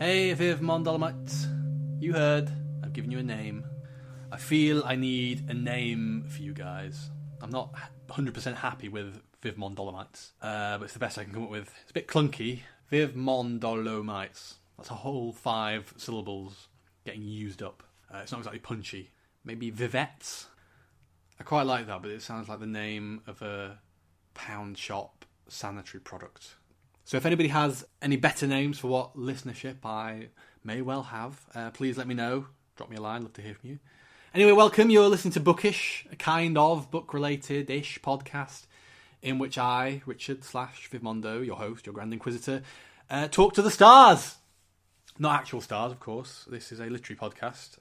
Hey, Viv Mondolomites. You heard. I've given you a name. I feel I need a name for you guys. I'm not 100% happy with Viv Mondolomites, uh, but it's the best I can come up with. It's a bit clunky. Viv Mondolomites. That's a whole five syllables getting used up. Uh, it's not exactly punchy. Maybe Vivettes? I quite like that, but it sounds like the name of a pound shop sanitary product. So if anybody has any better names for what listenership I may well have, uh, please let me know. Drop me a line. Love to hear from you. Anyway, welcome. You're listening to Bookish, a kind of book-related ish podcast in which I, Richard slash Vivmondo, your host, your Grand Inquisitor, uh, talk to the stars. Not actual stars, of course. This is a literary podcast.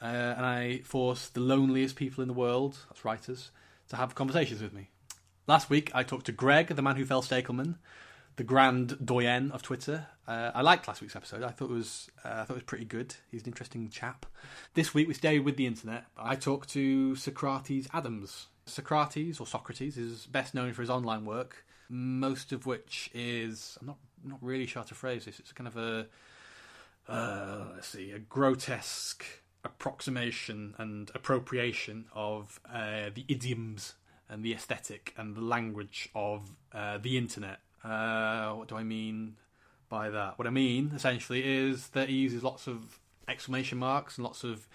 Uh, and I force the loneliest people in the world, that's writers, to have conversations with me. Last week, I talked to Greg, the man who fell Stekelman, the grand doyen of Twitter. Uh, I liked last week's episode. I thought it was uh, I thought it was pretty good. He's an interesting chap. This week we stay with the internet. I talked to Socrates Adams. Socrates or Socrates is best known for his online work, most of which is I'm not not really sure how to phrase this. It's kind of a uh, let's see a grotesque approximation and appropriation of uh, the idioms and the aesthetic and the language of uh, the internet uh, what do I mean by that? What I mean, essentially, is that he uses lots of exclamation marks and lots of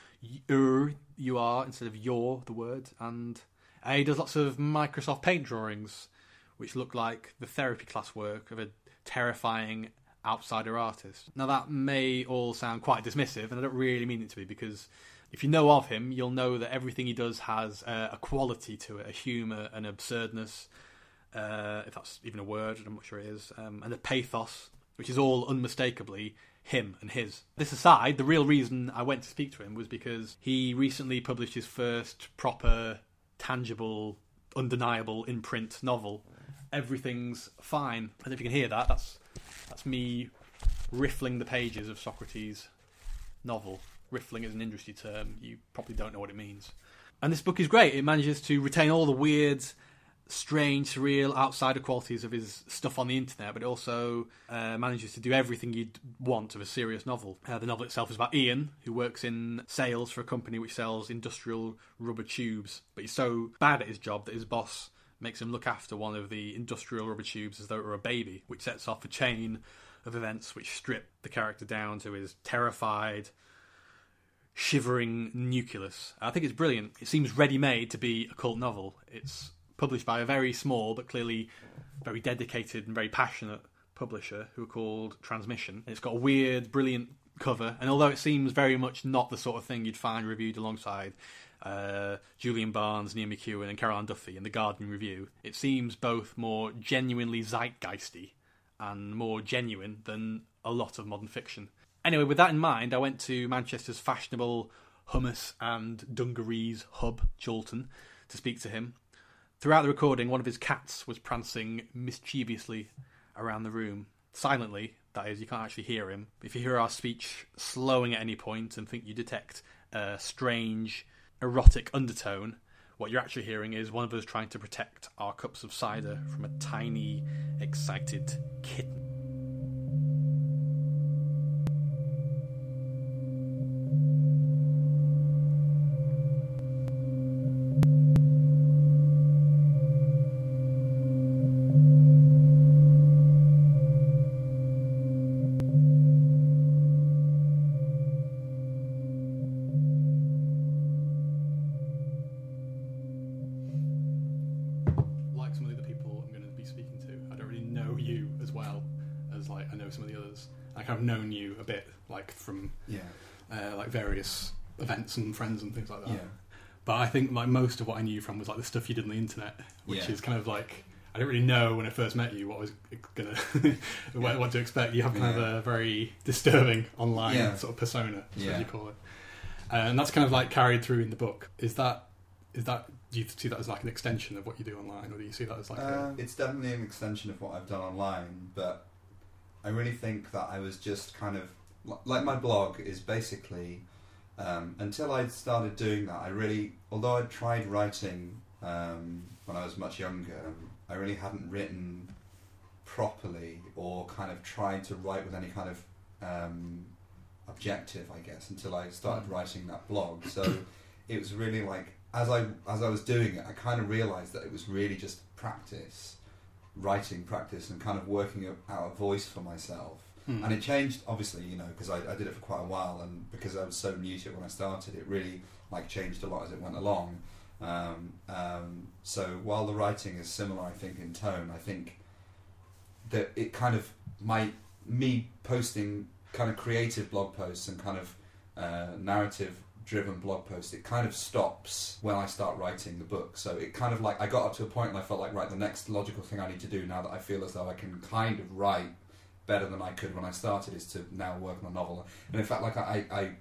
ur, you are, instead of your, the word. And uh, he does lots of Microsoft Paint drawings, which look like the therapy class work of a terrifying outsider artist. Now, that may all sound quite dismissive, and I don't really mean it to be because if you know of him, you'll know that everything he does has a quality to it, a humour, an absurdness, uh, if that's even a word, I'm not sure it is, um, and a pathos, which is all unmistakably him and his. This aside, the real reason I went to speak to him was because he recently published his first proper, tangible, undeniable in print novel. Everything's fine. I don't know if you can hear that, that's that's me riffling the pages of Socrates' novel. Riffling is an industry term. You probably don't know what it means. And this book is great. It manages to retain all the weird strange, surreal, outsider qualities of his stuff on the internet, but it also uh, manages to do everything you'd want of a serious novel. Uh, the novel itself is about Ian, who works in sales for a company which sells industrial rubber tubes, but he's so bad at his job that his boss makes him look after one of the industrial rubber tubes as though it were a baby, which sets off a chain of events which strip the character down to his terrified, shivering nucleus. I think it's brilliant. It seems ready made to be a cult novel. It's published by a very small but clearly very dedicated and very passionate publisher who are called Transmission. It's got a weird, brilliant cover, and although it seems very much not the sort of thing you'd find reviewed alongside uh, Julian Barnes, Neil McEwan, and Carol Ann Duffy in the Guardian Review, it seems both more genuinely zeitgeisty and more genuine than a lot of modern fiction. Anyway, with that in mind, I went to Manchester's fashionable hummus and dungarees hub, Chorlton, to speak to him. Throughout the recording, one of his cats was prancing mischievously around the room. Silently, that is, you can't actually hear him. If you hear our speech slowing at any point and think you detect a strange, erotic undertone, what you're actually hearing is one of us trying to protect our cups of cider from a tiny, excited kitten. Events and friends and things like that. Yeah. But I think like most of what I knew you from was like the stuff you did on the internet, which Yeah. is kind of like I didn't really know when I first met you what I was gonna what, what to expect. You have kind of a very disturbing online sort of persona, as Yeah. you call it. uh, and that's kind of like carried through in the book. Is that is that do you see that as like an extension of what you do online, or do you see that as like a, Uh, it's definitely an extension of what I've done online, but I really think that I was just kind of like my blog is basically um, until I started doing that. I really, although I'd tried writing um, when I was much younger, I really hadn't written properly or kind of tried to write with any kind of um, objective, I guess, until I started Mm. writing that blog. So it was really like as I as I was doing it, I kind of realised that it was really just practice, writing practice, and kind of working out a voice for myself. Hmm. And it changed, obviously, you know, because I, I did it for quite a while, and because I was so new to it when I started, it really like changed a lot as it went along. Um, um, so while the writing is similar, I think in tone, I think that it kind of my me posting kind of creative blog posts and kind of uh, narrative driven blog posts it kind of stops when I start writing the book so it kind of like I got up to a point and I felt like right the next logical thing I need to do now that I feel as though I can kind of write better than I could when I started is to now work on a novel and in fact like I, I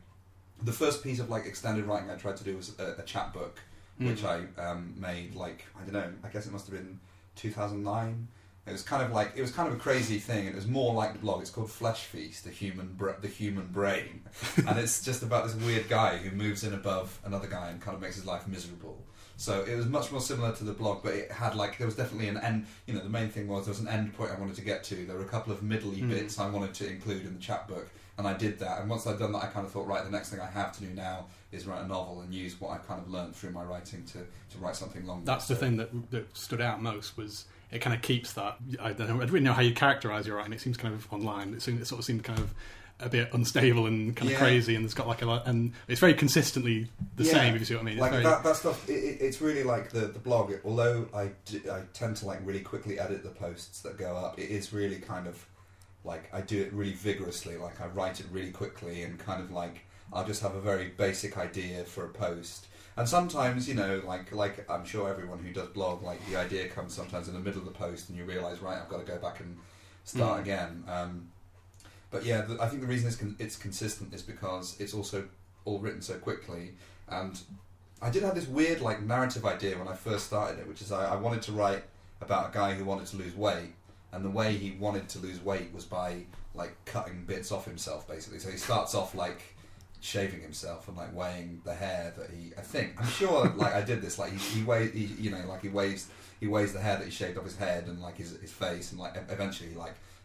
the first piece of like extended writing I tried to do was a, a chapbook Mm. which I um, made like I don't know. I guess it must have been 2009. It was kind of like it was kind of a crazy thing. It was more like the blog. It's called Flesh Feast, the human br- the human brain, and it's just about this weird guy who moves in above another guy and kind of makes his life miserable. So it was much more similar to the blog, but it had like there was definitely an end. You know, the main thing was there was an end point I wanted to get to. There were a couple of middly Mm. bits I wanted to include in the chapbook, and I did that. And once I'd done that, I kind of thought, right, the next thing I have to do now is write a novel and use what I've kind of learned through my writing to, to write something longer. That's the So- thing that that stood out most was it kind of keeps that. I don't know. I really know how you characterize your writing. It seems kind of online. It, seemed, it sort of seemed kind of a bit unstable and kind of Yeah. crazy, and it's got like a lot, and it's very consistently the Yeah. same. If you see what I mean, it's like very, that, that stuff. It, it, it's really like the the blog. Although I tend to like really quickly edit the posts that go up. It is really kind of like I do it really vigorously. Like I write it really quickly and kind of like I'll just have a very basic idea for a post. And sometimes, you know, like like I'm sure everyone who does blog, like the idea comes sometimes in the middle of the post, and you realise, right, I've got to go back and start Mm. again. Um, but yeah, the, I think the reason it's, con- it's consistent is because it's also all written so quickly. And I did have this weird like narrative idea when I first started it, which is I, I wanted to write about a guy who wanted to lose weight, and the way he wanted to lose weight was by like cutting bits off himself, basically. So he starts off like shaving himself and like weighing the hair that he. I think I'm sure like I did this. Like he, he weighs, he, you know, like he weighs he weighs the hair that he shaved off his head and like his his face, and like eventually he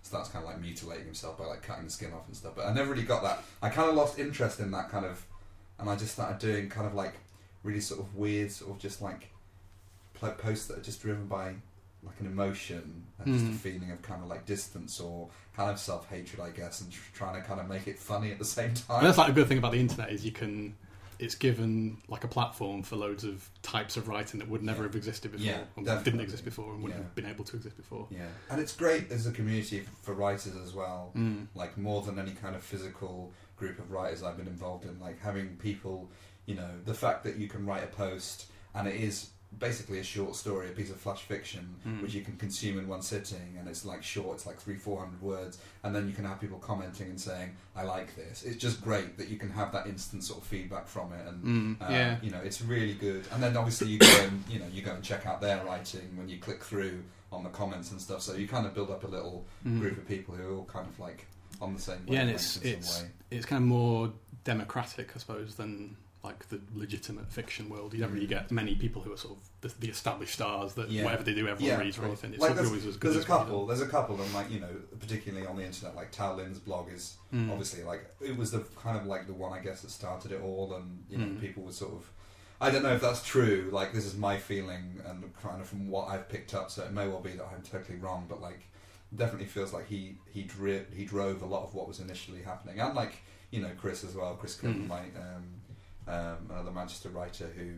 like starts kind of like mutilating himself by like cutting the skin off and stuff. But I never really got that. I kind of lost interest in that kind of, and I just started doing kind of like really sort of weird, sort of just like posts that are just driven by like an emotion and just a Mm. feeling of kind of like distance or kind of self hatred, I guess, and tr- trying to kind of make it funny at the same time. And that's like a good thing about the internet is you can. It's given like a platform for loads of types of writing that would never Yeah. have existed before, Yeah, or definitely. didn't exist before, and wouldn't Yeah. have been able to exist before. yeah, and it's great as a community for writers as well. Mm. like more than any kind of physical group of writers I've been involved in, like having people, you know, the fact that you can write a post and it is basically a short story, a piece of flash fiction, Mm. which you can consume in one sitting, and it's like short, it's like three, four hundred words, and then you can have people commenting and saying, "I like this." It's just great that you can have that instant sort of feedback from it, and Mm. uh, yeah. you know, it's really good. And then obviously you go and you know you go and check out their writing when you click through on the comments and stuff. So you kind of build up a little Mm. group of people who are all kind of like on the same Yeah, and wavelength it's in it's some way. it's kind of more democratic, I suppose, than like the legitimate fiction world. You don't really get many people who are sort of the, the established stars that Yeah. whatever they do, everyone Yeah, reads or anything. It's Like not always as good There's a as couple. There's a couple, and like you know, particularly on the internet, like Tao Lin's blog is. Mm. obviously like it was the kind of like the one I guess that started it all, and you know, Mm. people were sort of. I don't know if that's true. Like this is my feeling, and kind of from what I've picked up. So it may well be that I'm totally wrong, but like definitely feels like he he dri- he drove a lot of what was initially happening, and like you know Chris as well. Chris Curtin, Mm. my um, um, another Manchester writer who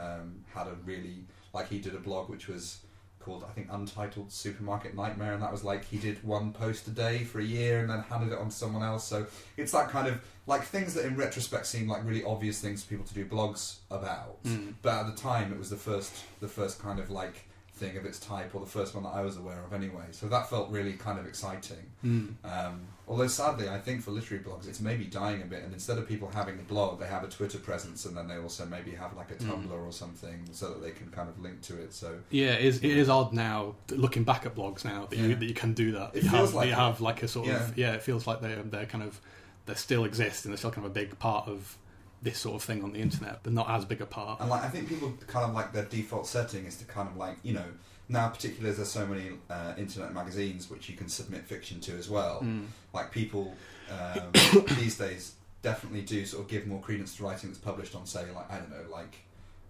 um, had a really like he did a blog which was called I think Untitled Supermarket Nightmare, and that was like he did one post a day for a year and then handed it on to someone else. So it's that kind of like things that in retrospect seem like really obvious things for people to do blogs about, Mm. but at the time it was the first the first kind of like thing of its type, or the first one that I was aware of anyway. So that felt really kind of exciting. Mm. Um, although sadly, I think for literary blogs, it's maybe dying a bit. And instead of people having a blog, they have a Twitter presence, and then they also maybe have like a Mm. Tumblr or something, so that they can kind of link to it. So Yeah, it is, it is odd now looking back at blogs now that you that you can do that. It you feels have like you have like a sort Yeah. of yeah. It feels like they they're kind of they still exist and they're still kind of a big part of this sort of thing on the internet, but not as big a part. And like, I think people kind of like their default setting is to kind of like, you know, now particularly as there's so many uh, internet magazines which you can submit fiction to as well. Mm. Like people um, these days definitely do sort of give more credence to writing that's published on, say, like I don't know, like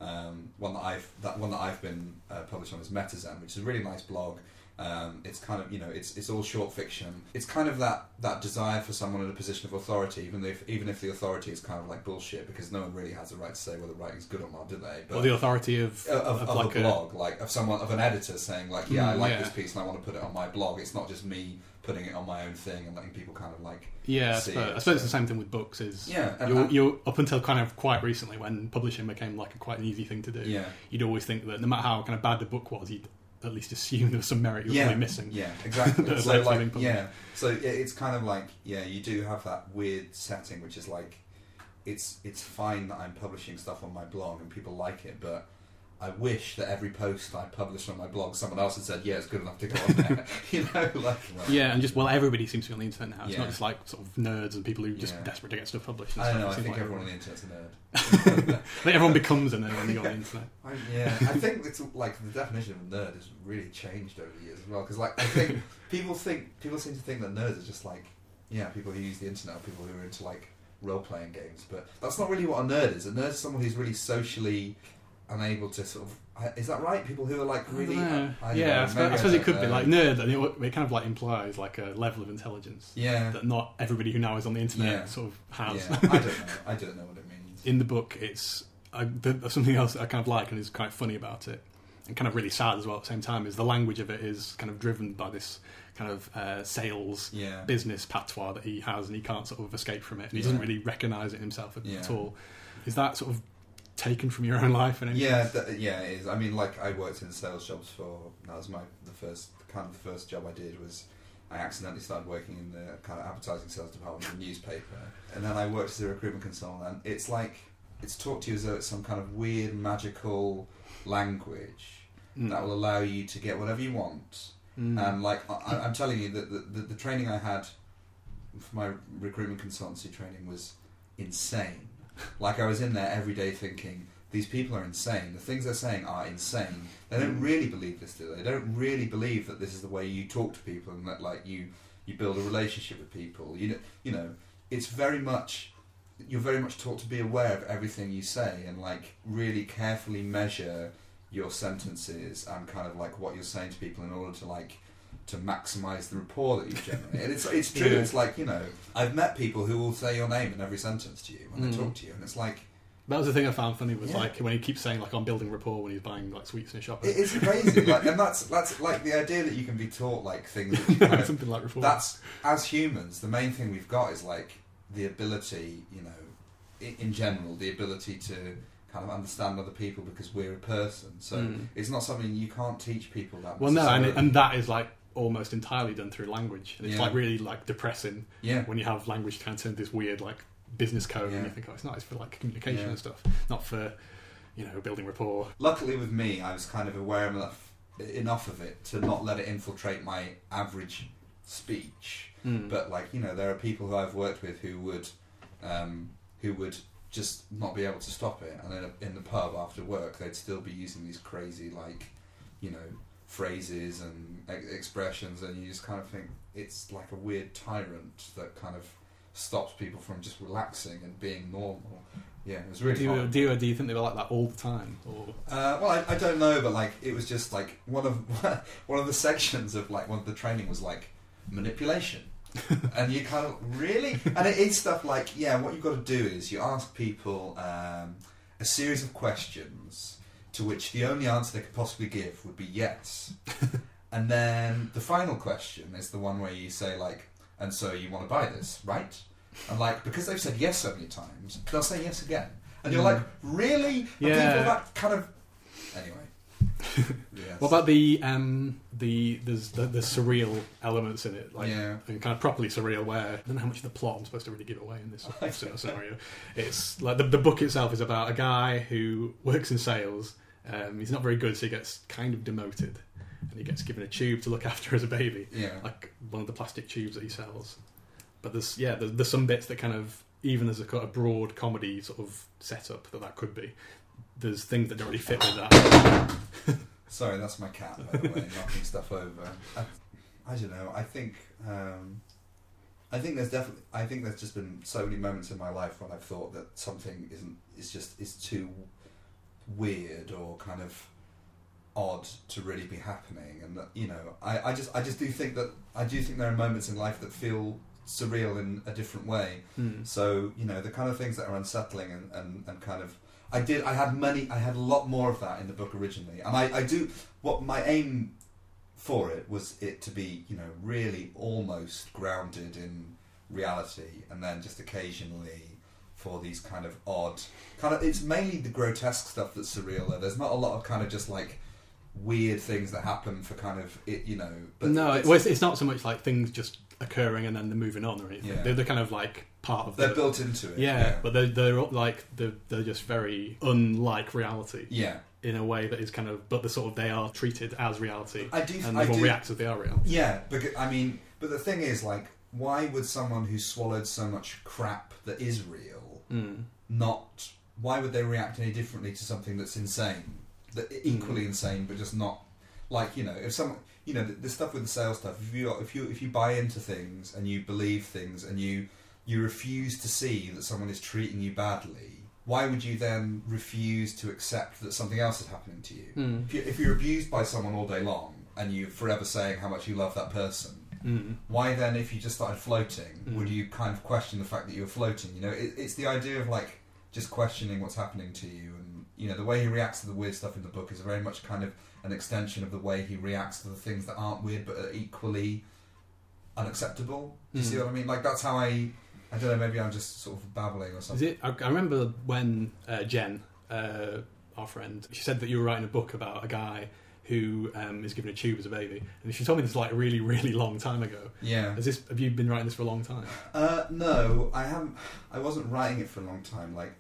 um, one that I've that one that I've been uh, published on is Metazen, which is a really nice blog. Um, it's kind of you know it's it's all short fiction. It's kind of that that desire for someone in a position of authority, even if even if the authority is kind of like bullshit, because no one really has the right to say whether writing's good or not, do they? or the authority of, of, of, of like a blog, like of someone of an editor saying like, yeah, I Mm, like yeah. this piece and I want to put it on my blog. It's not just me putting it on my own thing and letting people kind of like, yeah. I see suppose, it, I suppose it's the same thing with books. Is yeah, and you're, you're up until kind of quite recently when publishing became like a quite an easy thing to do. yeah, You'd always think that no matter how kind of bad the book was, you'd at least assume there was some merit you were yeah, probably missing. yeah, exactly. So like like, being published. yeah, so it's kind of like, yeah, you do have that weird setting, which is like, it's it's fine that I'm publishing stuff on my blog and people like it, but. I wish that every post I published on my blog, someone else had said, "Yeah, it's good enough to go on there." you know, like Yeah, and just well, everybody seems to be on the internet now. It's Yeah. not just like sort of nerds and people who are just Yeah. desperate to get stuff published. and I don't know. I think like everyone on the internet's a nerd. I think everyone becomes a nerd when they go on the internet. I, yeah, I think it's like the definition of a nerd has really changed over the years as well. Because like I think people think people seem to think that nerds are just like yeah people who use the internet, or people who are into like role playing games. But that's not really what a nerd is. A nerd is someone who's really socially unable to sort of is that right? People who are like really. I don't know. I don't yeah, know, I suppose, I suppose it could be know. like nerd, and it, it kind of like implies like a level of intelligence Yeah. that not everybody who now is on the internet Yeah. sort of has. Yeah. I don't know. I don't know what it means. In the book, it's I, the, something else I kind of like and is quite funny about it, and kind of really sad as well at the same time. Is the language of it is kind of driven by this kind of uh, sales Yeah. business patois that he has, and he can't sort of escape from it, and he doesn't really recognise it himself at all. Is that sort of taken from your own life? And Yeah, th- yeah, it is. I mean, like I worked in sales jobs for that was my the first kind of the first job I did was I accidentally started working in the kind of advertising sales department of a newspaper, and then I worked as a recruitment consultant. And it's like it's taught to you as though it's some kind of weird magical language Mm. that will allow you to get whatever you want. Mm. And like I, I'm telling you that the, the, the training I had for my recruitment consultancy training was insane. Like I was in there every day thinking these people are insane. The things they're saying are insane. They don't really believe this, do they? They don't really believe that this is the way you talk to people and that like you you build a relationship with people. You know, you know, it's very much you're very much taught to be aware of everything you say and like really carefully measure your sentences and kind of like what you're saying to people in order to like to maximize the rapport that you generate. and it's it's true. Yeah. It's like you know, I've met people who will say your name in every sentence to you when they Mm. talk to you, and it's like That was the thing I found funny was Yeah. like when he keeps saying like I'm building rapport when he's buying like sweets in a shop. it's crazy. like, and that's that's like the idea that you can be taught like things. That you kind of, something like rapport. that's as humans, the main thing we've got is like the ability, you know, in, in general, the ability to kind of understand other people because we're a person. So Mm. it's not something you can't teach people that. well, no, and, it, and that is like almost entirely done through language. And it's Yeah. like really like depressing yeah, when you have language of this weird like business code and you think oh it's not it's for like communication Yeah. and stuff, not for you know building rapport. luckily with me, I was kind of aware enough enough of it to not let it infiltrate my average speech. Mm. But like you know, there are people who I've worked with who would um, who would just not be able to stop it, and in, a, in the pub after work, they'd still be using these crazy like you know phrases and ex- expressions, and you just kind of think it's like a weird tyrant that kind of stops people from just relaxing and being normal. Yeah, it was really do, you, do, you, do you think they were like that all the time? Or Uh, well, I, I don't know, but like it was just like one of one of the sections of like one of the training was like manipulation, and you kind of really and it is stuff like yeah, what you've got to do is you ask people um, a series of questions to which the only answer they could possibly give would be yes, and then the final question is the one where you say like, and so you want to buy this, right? And like because they've said yes so many times, they'll say yes again, and you're Mm. like, really? Yeah. people that kind of anyway. Yes. What about the um the there's the, the surreal elements in it, like yeah. and kind of properly surreal. Where I don't know how much of the plot I'm supposed to really give away in this sort of scenario. It's like the the book itself is about a guy who works in sales. Um, he's not very good, so he gets kind of demoted, and he gets given a tube to look after as a baby, Yeah. like one of the plastic tubes that he sells. But there's yeah, there's, there's some bits that kind of even as a of broad comedy sort of setup that that could be. There's things that don't really fit with that. Sorry, that's my cat, by the way, knocking stuff over. I, I don't know. I think, um, I think there's definitely, I think there's just been so many moments in my life when I've thought that something isn't, is just, is too weird or kind of odd to really be happening, and that you know, I, I just, I just do think that, I do think there are moments in life that feel surreal in a different way. Hmm. So you know the kind of things that are unsettling and, and, and kind of I did I had many I had a lot more of that in the book originally and I, I do what my aim for it was it to be you know really almost grounded in reality and then just occasionally for these kind of odd kind of it's mainly the grotesque stuff that's surreal though. there's not a lot of kind of just like weird things that happen for kind of it you know but no, it's, well, it's, it's not so much like things just occurring and then they're moving on or anything. Yeah. They're, they're kind of like part of they're the, built into it yeah, but they're they're like they're, they're just very unlike reality yeah in a way that is kind of but the sort of they are treated as reality I do and everyone reacts as they are reality. Yeah, because I mean, but the thing is, like, why would someone who swallowed so much crap that is real Mm. not? Why would they react any differently to something that's insane, that equally insane, but just not like you know, if someone, you know, the, the stuff with the sales stuff. If you if you if you buy into things and you believe things and you you refuse to see that someone is treating you badly. Why would you then refuse to accept that something else is happening to you? Mm. If, you, if you're abused by someone all day long and you're forever saying how much you love that person, Mm. why then, if you just started floating, Mm. would you kind of question the fact that you were floating? You know, it, it's the idea of like just questioning what's happening to you, and you know, the way he reacts to the weird stuff in the book is very much kind of an extension of the way he reacts to the things that aren't weird but are equally unacceptable. Do you see Mm. what I mean? Like that's how I. I don't know. Maybe I'm just sort of babbling or Is something. it? I, I remember when uh, Jen, uh, our friend, she said that you were writing a book about a guy who um, is given a tube as a baby, and she told me this like a really, really long time ago. Yeah. Has this? Have you been writing this for a long time? Uh, no, I haven't. I wasn't writing it for a long time. Like,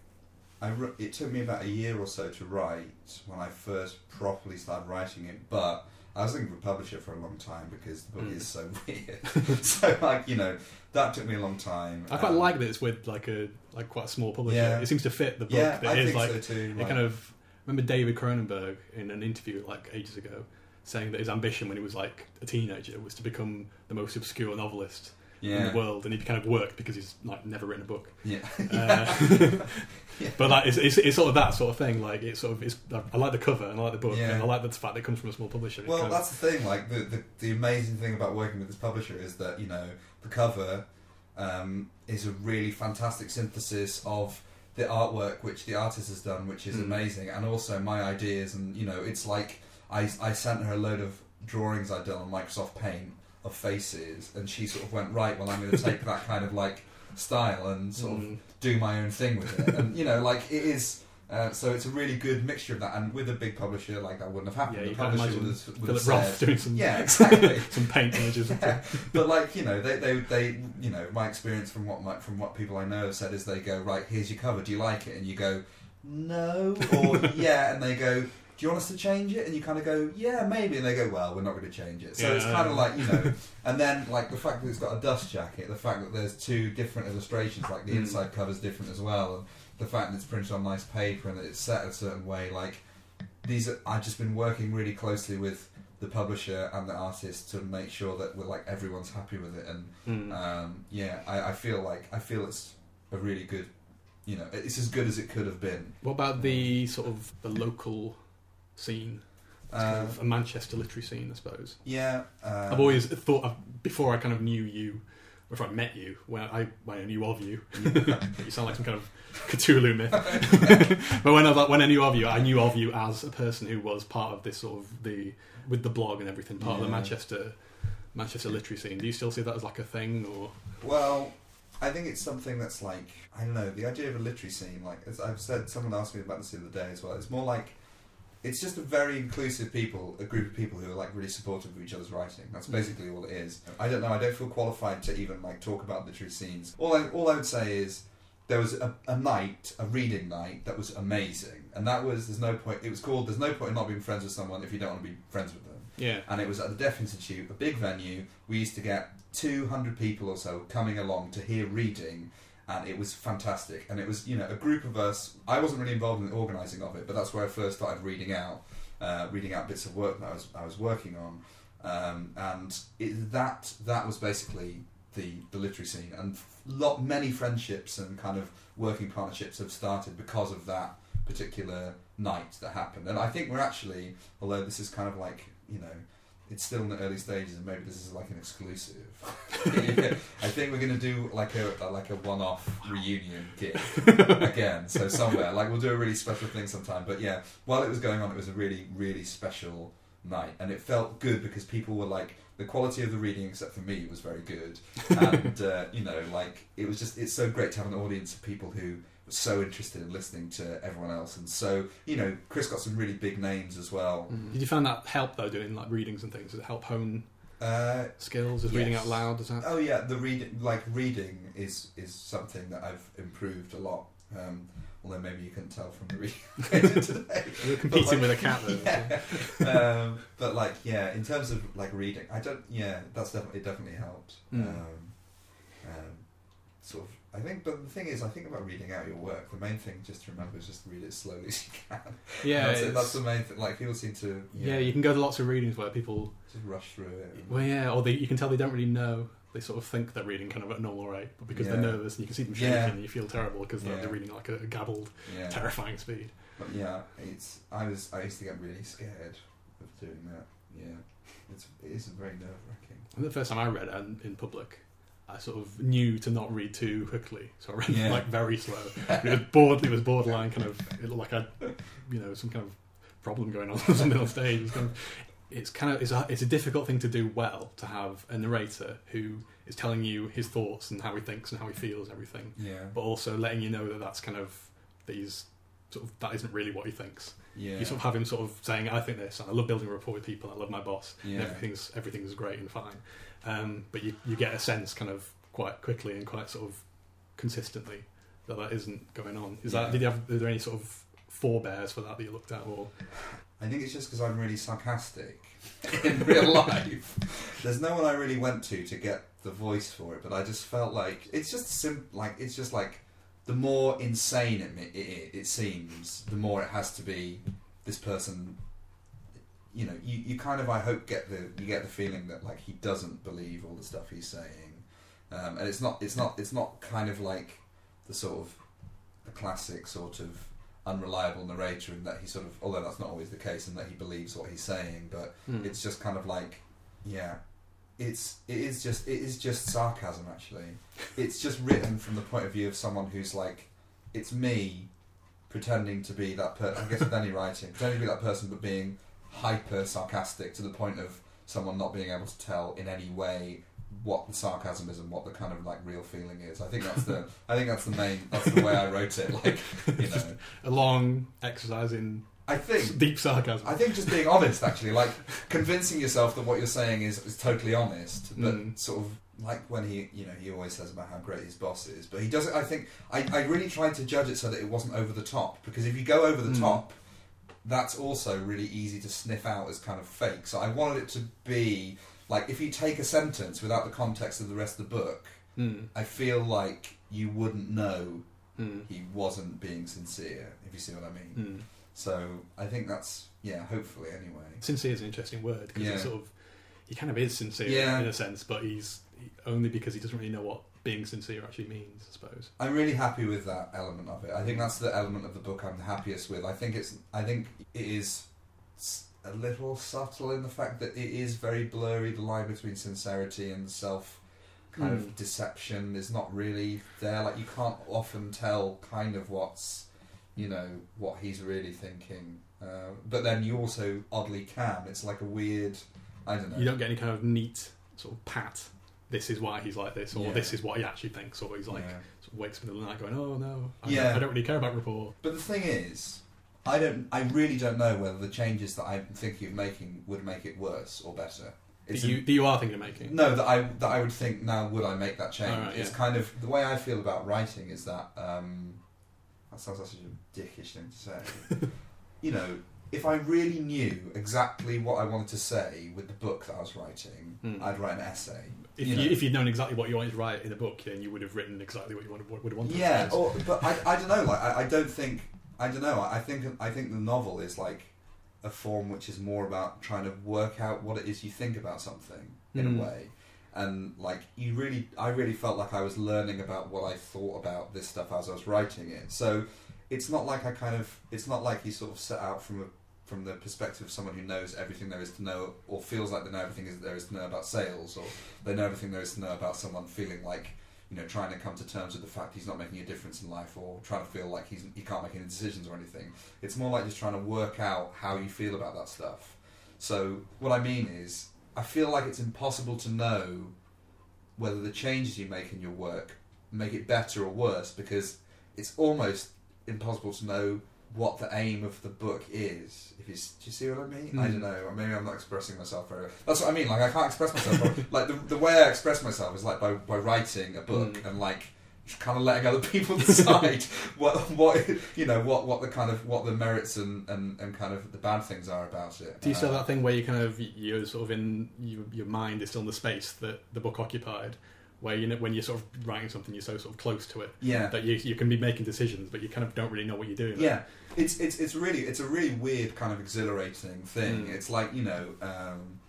I it took me about a year or so to write when I first properly started writing it. But I was looking for a publisher for a long time because the book Mm. is so weird. so, like, you know, that took me a long time. I quite Um, like that it's with like a like quite a small publisher. Yeah. It seems to fit the book. Yeah, that I is think like so too. it like- kind of remember David Cronenberg in an interview like ages ago saying that his ambition when he was like a teenager was to become the most obscure novelist in the world, and he kind of worked because he's like never written a book. yeah, Uh, Yeah. But like, it's, it's, it's sort of that sort of thing. Like it's sort of it's, I like the cover and I like the book Yeah. and I like the fact that it comes from a small publisher. Well, of- that's the thing. Like the, the the amazing thing about working with this publisher is that you know the cover um, is a really fantastic synthesis of the artwork which the artist has done, which is Mm. amazing, and also my ideas. And you know, it's like I I sent her a load of drawings I'd done on Microsoft Paint of faces, and she sort of went right. Well, I'm going to take that kind of like style and sort of Mm. do my own thing with it. And you know, like it is. Uh, so it's a really good mixture of that, and with a big publisher, like that wouldn't have happened. yeah, the publisher would have, would have Roth said, doing some yeah, exactly. some paint images. Yeah. but like you know, they, they they you know, my experience from what my, from what people I know have said is they go right, here's your cover. Do you like it? And you go, no, or yeah, and they go. Do you want us to change it? And you kind of go, yeah, maybe. And they go, well, we're not going to change it. So it's kind of like, you know, and then like the fact that it's got a dust jacket, the fact that there's two different illustrations, like the Mm. inside cover's different as well, and the fact that it's printed on nice paper and that it's set a certain way, like these are, I've just been working really closely with the publisher and the artist to make sure that we're like everyone's happy with it and Mm. um, yeah I, I feel like I feel it's a really good you know it's as good as it could have been What about the sort of the local scene? It's kind Um, of a Manchester literary scene, I suppose. yeah um, I've always thought of, before I kind of knew you, or if I met you, when I when I knew of you, you sound like some kind of Cthulhu myth. but when I was like, when I knew of you, I knew of you as a person who was part of this sort of the with the blog and everything, part of the Manchester Manchester literary scene. Do you still see that as like a thing, or Well, I think it's something that's like I don't know the idea of a literary scene. Like as I've said, someone asked me about this the other day as well. It's more like it's just a very inclusive people, a group of people who are like really supportive of each other's writing. That's Mm. basically all it is. I don't know. I don't feel qualified to even like talk about literary scenes. All I all I would say is there was a, a night, a reading night that was amazing, and that was there's no point. It was called "There's no point in not being friends with someone if you don't want to be friends with them." Yeah. and it was at the Deaf Institute, a big venue. We used to get 200 people or so coming along to hear reading, and it was fantastic. And it was, you know, a group of us. I wasn't really involved in the organising of it, but that's where I first started reading out, uh, reading out bits of work that I was I was working on, um, and it, that that was basically the the literary scene. And lot many friendships and kind of working partnerships have started because of that particular night that happened. And I think we're actually, although this is kind of like you know, it's still in the early stages, and maybe this is like an exclusive. I think we're going to do like a, a like a one-off reunion gig again. So somewhere, like we'll do a really special thing sometime. But yeah, while it was going on, it was a really really special night, and it felt good because people were like. The quality of the reading, except for me, was very good, and uh, you know, like it was just—it's so great to have an audience of people who were so interested in listening to everyone else, and so you know, Chris got some really big names as well. Did you find that help though, doing like readings and things? Does it help hone Uh, skills? Is reading out loud? Does that? Oh yeah, the reading like reading is is something that I've improved a lot. Um, although maybe you couldn't tell from the reading today. You're competing But, with a cat though. Yeah. um, but like yeah, in terms of like reading, I don't. Yeah, that's definitely it. Definitely helped. Mm. Um, um, sort of. I think, but the thing is, I think about reading out your work. The main thing just to remember is just read it slowly as you can. Yeah, that's, it, that's the main thing. Like people seem to yeah. You can go to lots of readings where people, just rush through it. and- well, yeah, or they, you can tell they don't really know. They sort of think they're reading kind of at a normal rate, but because they're nervous and you can see them shaking, Yeah. and you feel terrible because they're, Yeah. they're reading like a, a gabbled, yeah. terrifying speed. But yeah, it's I was I used to get really scared of doing that. Yeah, it's it is very nerve wracking. And the first time I read it in, public, I sort of knew to not read too quickly, so I read Yeah. like very slow. it was bored. It was borderline kind of. It looked like I, you know, some kind of problem going on or something on stage. It's kind of. It's kind of it's a, it's a difficult thing to do well to have a narrator who is telling you his thoughts and how he thinks and how he feels and everything, Yeah, but also letting you know that that's kind of that he's sort of that isn't really what he thinks. yeah, You sort of have him sort of saying, "I think this. and I love building rapport with people. I love my boss. and everything's everything's great and fine. Um, but you you get a sense kind of quite quickly and quite sort of consistently that that isn't going on. Is Yeah. that did you have? Are there any sort of forebears for that that you looked at or? I think it's just because I'm really sarcastic in real life. There's no one I really went to to get the voice for it, but I just felt like it's just sim- like it's just like the more insane it, it, it, seems, the more it has to be this person. You know, you, you kind of I hope get the you get the feeling that like he doesn't believe all the stuff he's saying, um, and it's not it's not it's not kind of like the sort of the classic sort of unreliable narrator in that he sort of although that's not always the case and that he believes what he's saying but Hmm. it's just kind of like yeah it's it is just it is just sarcasm actually it's just written from the point of view of someone who's like it's me pretending to be that person i guess with any writing pretending to be that person but being hyper sarcastic to the point of someone not being able to tell in any way what the sarcasm is and what the kind of like real feeling is i think that's the i think that's the main that's the way i wrote it like you know a long exercise in i think deep sarcasm. I think just being honest, actually, like convincing yourself that what you're saying is, is totally honest, but Mm. sort of like when he, you know, he always says about how great his boss is, but he doesn't. I think I, I really tried to judge it so that it wasn't over the top, because if you go over the Mm. top, that's also really easy to sniff out as kind of fake. So I wanted it to be like if you take a sentence without the context of the rest of the book, Hmm. I feel like you wouldn't know Hmm. he wasn't being sincere. If you see what I mean. Hmm. So I think that's yeah. Hopefully, anyway. Sincere is an interesting word because Yeah. sort of he kind of is sincere Yeah. in a sense, but he's he, only because he doesn't really know what being sincere actually means. I suppose. I'm really happy with that element of it. I think that's the element of the book I'm the happiest with. I think it's. I think it is s- a little subtle in the fact that it is very blurry. The line between sincerity and self kind Mm. of deception is not really there. Like you can't often tell kind of what's you know what he's really thinking. Uh, but then you also oddly can. It's like a weird. I don't know. You don't get any kind of neat sort of pat. This is why he's like this, or Yeah. this is what he actually thinks, or he's like Yeah. sort of wakes up in the middle of the night going, "Oh no, I, Yeah. don't, I don't really care about rapport." But the thing is, I don't. I really don't know whether the changes that I'm thinking of making would make it worse or better. that you, that you are thinking of making. no, that I that I would think now. Would I make that change? Alright, It's kind of the way I feel about writing is that um, that sounds like such a dickish thing to say. you know, if I really knew exactly what I wanted to say with the book that I was writing, Hmm. I'd write an essay. If you know. if you'd known exactly what you wanted to write in the book, then you would have written exactly what you wanted, would have wanted. Yeah, to say. or, but I, I don't know. Like I, I don't think I don't know. I think I think the novel is like a form which is more about trying to work out what it is you think about something in Mm. a way, and like you really, I really felt like I was learning about what I thought about this stuff as I was writing it. So it's not like I kind of it's not like you sort of set out from a from the perspective of someone who knows everything there is to know or feels like they know everything there is to know about sales or they know everything there is to know about someone feeling like you know trying to come to terms with the fact he's not making a difference in life or trying to feel like he's he can't make any decisions or anything. It's more like just trying to work out how you feel about that stuff. So what i mean is i feel like it's impossible to know whether the changes you make in your work make it better or worse because it's almost impossible to know what the aim of the book is. If you, do you see what I mean? I Mm. don't know. Maybe I'm not expressing myself very. That's what I mean. Like I can't express myself. like the, the way I express myself is like by, by writing a book Mm. and like kind of letting other people decide what what you know what what the kind of what the merits and, and, and kind of the bad things are about it. Do you still Uh, have that thing where you kind of you're sort of in your, your mind is still in the space that the book occupied, where you know when you're sort of writing something you're so sort of close to it Yeah. that you you can be making decisions but you kind of don't really know what you're doing. Yeah, it's it's it's really it's a really weird kind of exhilarating thing. Mm. It's like you know, um,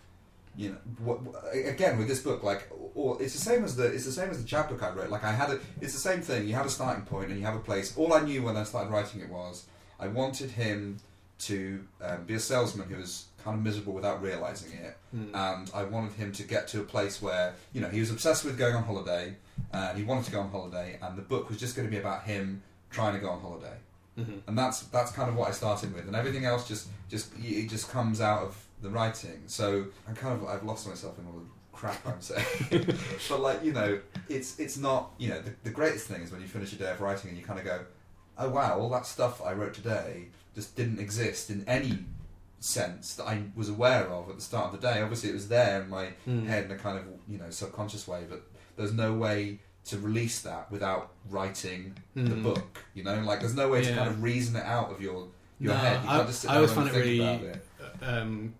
you know, what, again with this book, like, or it's the same as the it's the same as the chapbook I wrote. Like I had a, it's the same thing. You have a starting point and you have a place. All I knew when I started writing it was I wanted him to um, be a salesman who was kind of miserable without realizing it Mm. and I wanted him to get to a place where you know he was obsessed with going on holiday, and he wanted to go on holiday, and the book was just going to be about him trying to go on holiday, Mhm. and that's that's kind of what I started with, and everything else just just it just comes out of the writing. So I kind of I've lost myself in all the crap I'm saying, but like you know it's it's not you know the, the greatest thing is when you finish a day of writing and you kind of go, oh wow, all that stuff I wrote today just didn't exist in any sense that I was aware of at the start of the day. Obviously, it was there in my Mm. head in a kind of you know subconscious way, but there's no way to release that without writing the Mm. book. You know, like there's no way to kind of reason it out of your your No, head. You I- can't just sit I always find it really- it. um,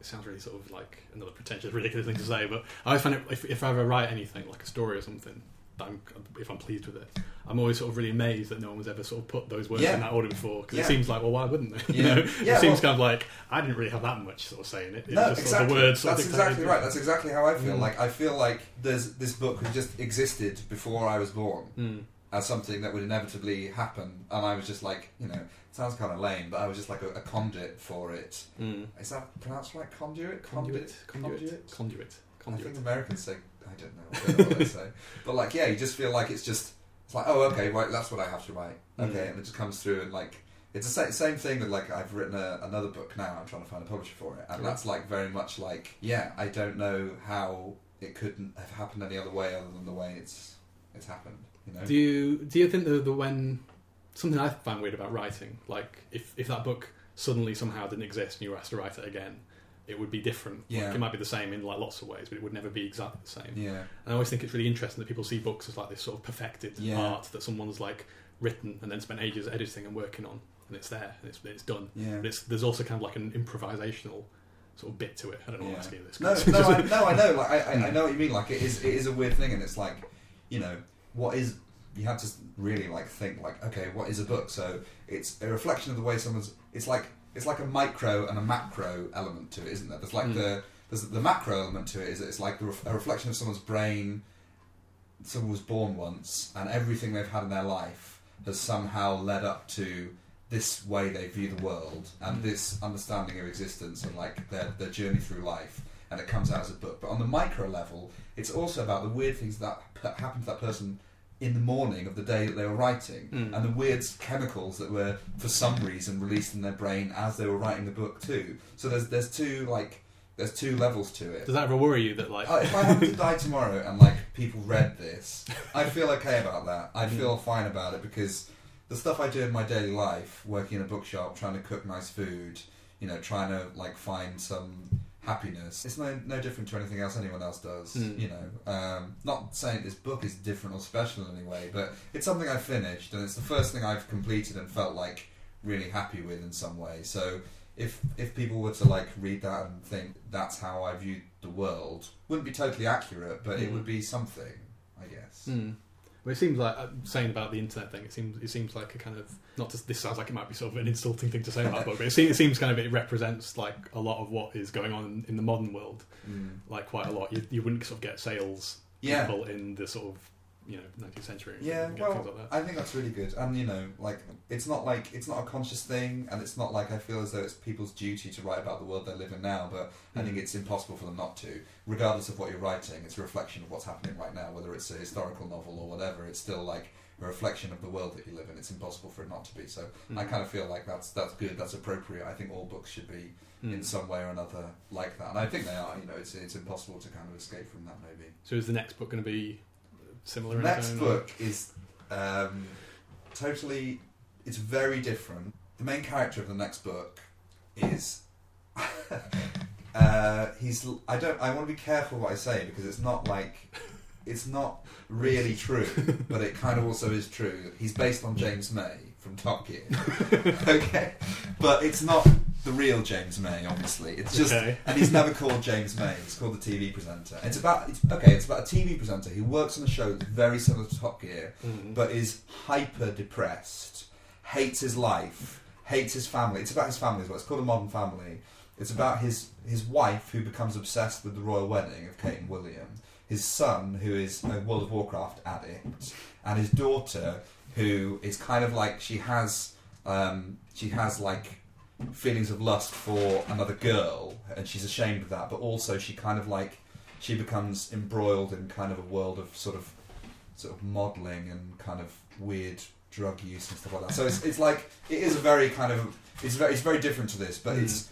it sounds really sort of like another pretentious, ridiculous thing to say, but I always find it if, if I ever write anything like a story or something, I'm, if I'm pleased with it, I'm always sort of really amazed that no one was ever sort of put those words Yeah. in that order before. Because Yeah. it seems like, well, why wouldn't they? You know, Yeah, it seems well- kind of like I didn't really have that much sort of say in it. No, just exactly. sort of the words. That's exactly right. That's exactly how I feel. Mm. Like I feel like there's this book has just existed before I was born Mm. as something that would inevitably happen, and I was just like, you know, it sounds kind of lame, but I was just like a, a conduit for it. Mm. Is that pronounced right? Conduit? Conduit, conduit, conduit, I conduit. think Americans say I don't know, I don't know say. But like, yeah, you just feel like it's just it's like, oh, okay, right, that's what I have to write. Okay, Mm. and it just comes through and like it's the same, same thing with like I've written a, another book now. I'm trying to find a publisher for it, and Cool. that's like very much like, yeah, I don't know how it couldn't have happened any other way other than the way it's it's happened. You know? Do you do you think that the when something I find weird about writing, like if if that book suddenly somehow didn't exist and you were asked to write it again, it would be different. Yeah. Like, it might be the same in like lots of ways, but it would never be exactly the same. yeah, And I always think it's really interesting that people see books as like this sort of perfected Yeah. art that someone's like written and then spent ages editing and working on, and it's there and it's it's done. yeah. But it's there's also kind of like an improvisational sort of bit to it. I don't know Yeah. what I'm you this. No, no, I, no, I know. Like, I, I, I know what you mean. Like, it is, it is a weird thing, and it's like, you know, what is? You have to really like think like, okay, what is a book? So it's a reflection of the way someone's. It's like it's like a micro and a macro element to it, isn't there? There's like Mm. the there's the macro element to it is it's like the a reflection of someone's brain. Someone was born once, and everything they've had in their life has somehow led up to this way they view the world and Mm. this understanding of existence and like their, their journey through life and it comes out as a book but on the micro level it's also about the weird things that happened to that person in the morning of the day that they were writing Mm. and the weird chemicals that were for some reason released in their brain as they were writing the book too so there's there's two like there's two levels to it Does that ever worry you that like Oh, if I happened to die tomorrow and like people read this, I'd feel okay about that. I'd Mm. feel fine about it because the stuff I do in my daily life, working in a bookshop, trying to cook nice food, you know, trying to like find some happiness. It's no no different to anything else anyone else does. Mm. You know, um, not saying this book is different or special in any way, but it's something I finished, and it's the first thing I've completed and felt like really happy with in some way. So if if people were to like read that and think that's how I viewed the world, wouldn't be totally accurate, but it Mm. would be something, I guess. Mm. Well, it seems like uh, saying about the internet thing. It seems it seems like a kind of not. To, this sounds like it might be sort of an insulting thing to say about book, but it seems, it seems kind of it represents like a lot of what is going on in the modern world. Mm. Like quite a lot. You, you wouldn't sort of get sales Yeah. people in the sort of you know 19th century. Yeah, well, like. I think that's really good, and you know, like it's not like it's not a conscious thing, and it's not like I feel as though it's people's duty to write about the world they live in now. But I think Mm. it's impossible for them not to, regardless of what you're writing. It's a reflection of what's happening right now, whether it's a historical novel or whatever. It's still like a reflection of the world that you live in. It's impossible for it not to be. So I Mm. kind of feel like that's that's good. That's appropriate. I think all books should be Mm. in some way or another like that, and I think they are. You know, it's it's impossible to kind of escape from that. Maybe. So is the next book going to be similar? in Next or- book is um, totally. It's very different. The main character of the next book is. uh, he's. I don't. I want to be careful what I say because it's not like. It's not really true, but it kind of also is true. He's based on James May from Top Gear. okay, but it's not the real James May. Obviously, it's just Okay. and he's never called James May. He's called the TV presenter. It's about it's, okay. It's about a TV presenter who works on a show that's very similar to Top Gear, Mm. but is hyper depressed, hates his life, hates his family. It's about his family as well. It's called a Modern Family. It's about his his wife who becomes obsessed with the royal wedding of Kate and William. His son, who is a World of Warcraft addict, and his daughter, who is kind of like she has um, she has like feelings of lust for another girl, and she's ashamed of that. But also, she kind of like she becomes embroiled in kind of a world of sort of sort of modelling and kind of weird drug use and stuff like that. So it's, it's like it is a very kind of it's very it's very different to this, but Mm. it's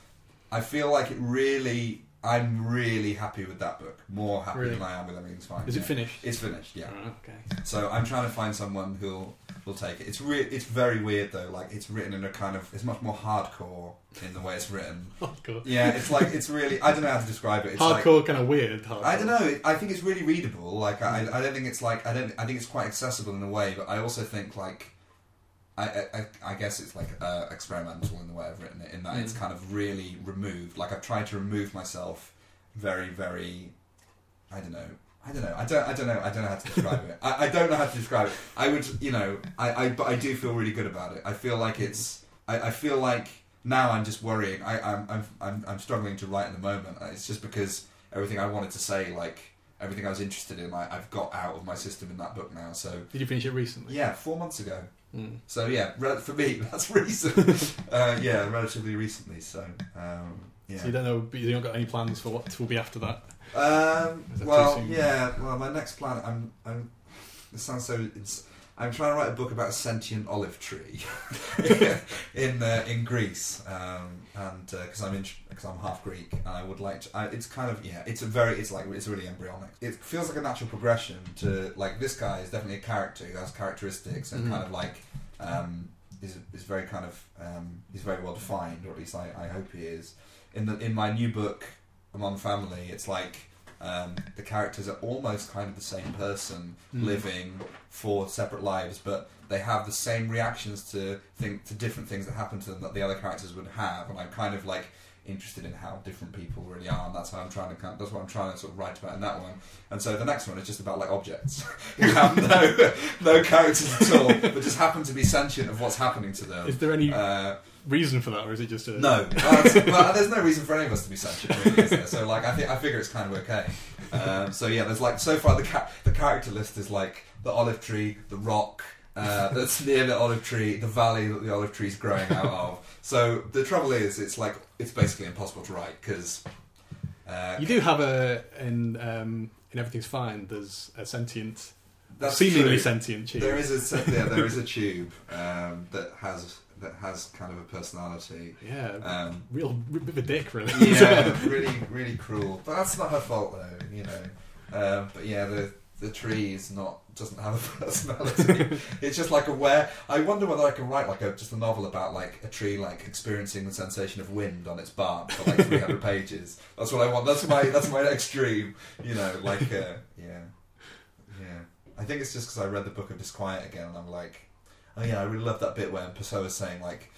I feel like it really I'm really happy with that book, more happy Really? than I am with Everything's Fine. Is it Yeah. finished? It's finished, yeah. Alright, okay. So I'm trying to find someone who'll will take it. It's re- it's very weird though. Like it's written in a kind of it's much more hardcore in the way it's written. Oh, cool. Yeah, it's like it's really I don't know how to describe it. It's like Hardcore, kind of weird. Hardcore. I don't know. I think it's really readable. Like I, I don't think it's like I don't. I think it's quite accessible in a way, but I also think like. I, I, I guess it's like uh, experimental in the way I've written it, in that it's Mm. kind of really removed. Like I've tried to remove myself, very, very. I don't know. I don't know. I don't. I don't know. I don't know how to describe it. I, I don't know how to describe it. I would, you know, I, I, but I do feel really good about it. I feel like it's. I, I feel like now I'm just worrying. I, I'm, I'm, I'm, I'm struggling to write in the moment. It's just because everything I wanted to say, like everything I was interested in, I, I've got out of my system in that book now. So Did you finish it recently? yeah, four months ago. Mm. So yeah, for me that's recent. uh, yeah, relatively recently. So um, yeah. So you don't know, but you don't got any plans for what will be after that. Um, Is that too well, yeah. Well, my next plan. I'm. I'm. This sounds so. It's, I'm trying to write a book about a sentient olive tree in uh, in Greece, um, and because I'm because I'm half Greek, and I would like to. I, it's kind of yeah. It's a very. It's like it's really embryonic. It feels like a natural progression to like this guy is definitely a character who has characteristics and Mhm. kind of like um, is is very kind of um, he's very well defined, or at least I, I hope he is. In the in my new book, Among Family, it's like um, the characters are almost kind of the same person Mm. living four separate lives, but they have the same reactions to think to different things that happen to them that the other characters would have, and I'm kind of like interested in how different people really are, and that's how I'm trying to kind that's what I'm trying to sort of write about in that one. And so the next one is just about like objects who have no no characters at all, but just happen to be sentient of what's happening to them. Is there any Uh, reason for that, or is it just a no, well, well, there's no reason for any of us to be sentient, really, is there? So, like, I think I figure it's kind of okay. Um, so yeah, there's like so far the ca- the character list is like the olive tree, the rock uh, that's near the olive tree, the valley that the olive tree's growing out of. So the trouble is, it's like it's basically impossible to write because uh, You do have a in um, in everything's fine. There's a sentient, seemingly true. sentient tube. There is a yeah, there is a tube um, that has that has kind of a personality. yeah, Um, real bit of a dick, really. yeah, really, really cruel. But that's not her fault, though. You know. Um, but yeah, the the tree is not doesn't have a personality. it's just like a where. I wonder whether I can write like a just a novel about like a tree like experiencing the sensation of wind on its bark for like 300 pages. That's what I want. That's my that's my next dream. You know, like uh, yeah, yeah. I think it's just because I read the book of Disquiet again, and I'm like, oh yeah, I really love that bit where Pessoa's saying like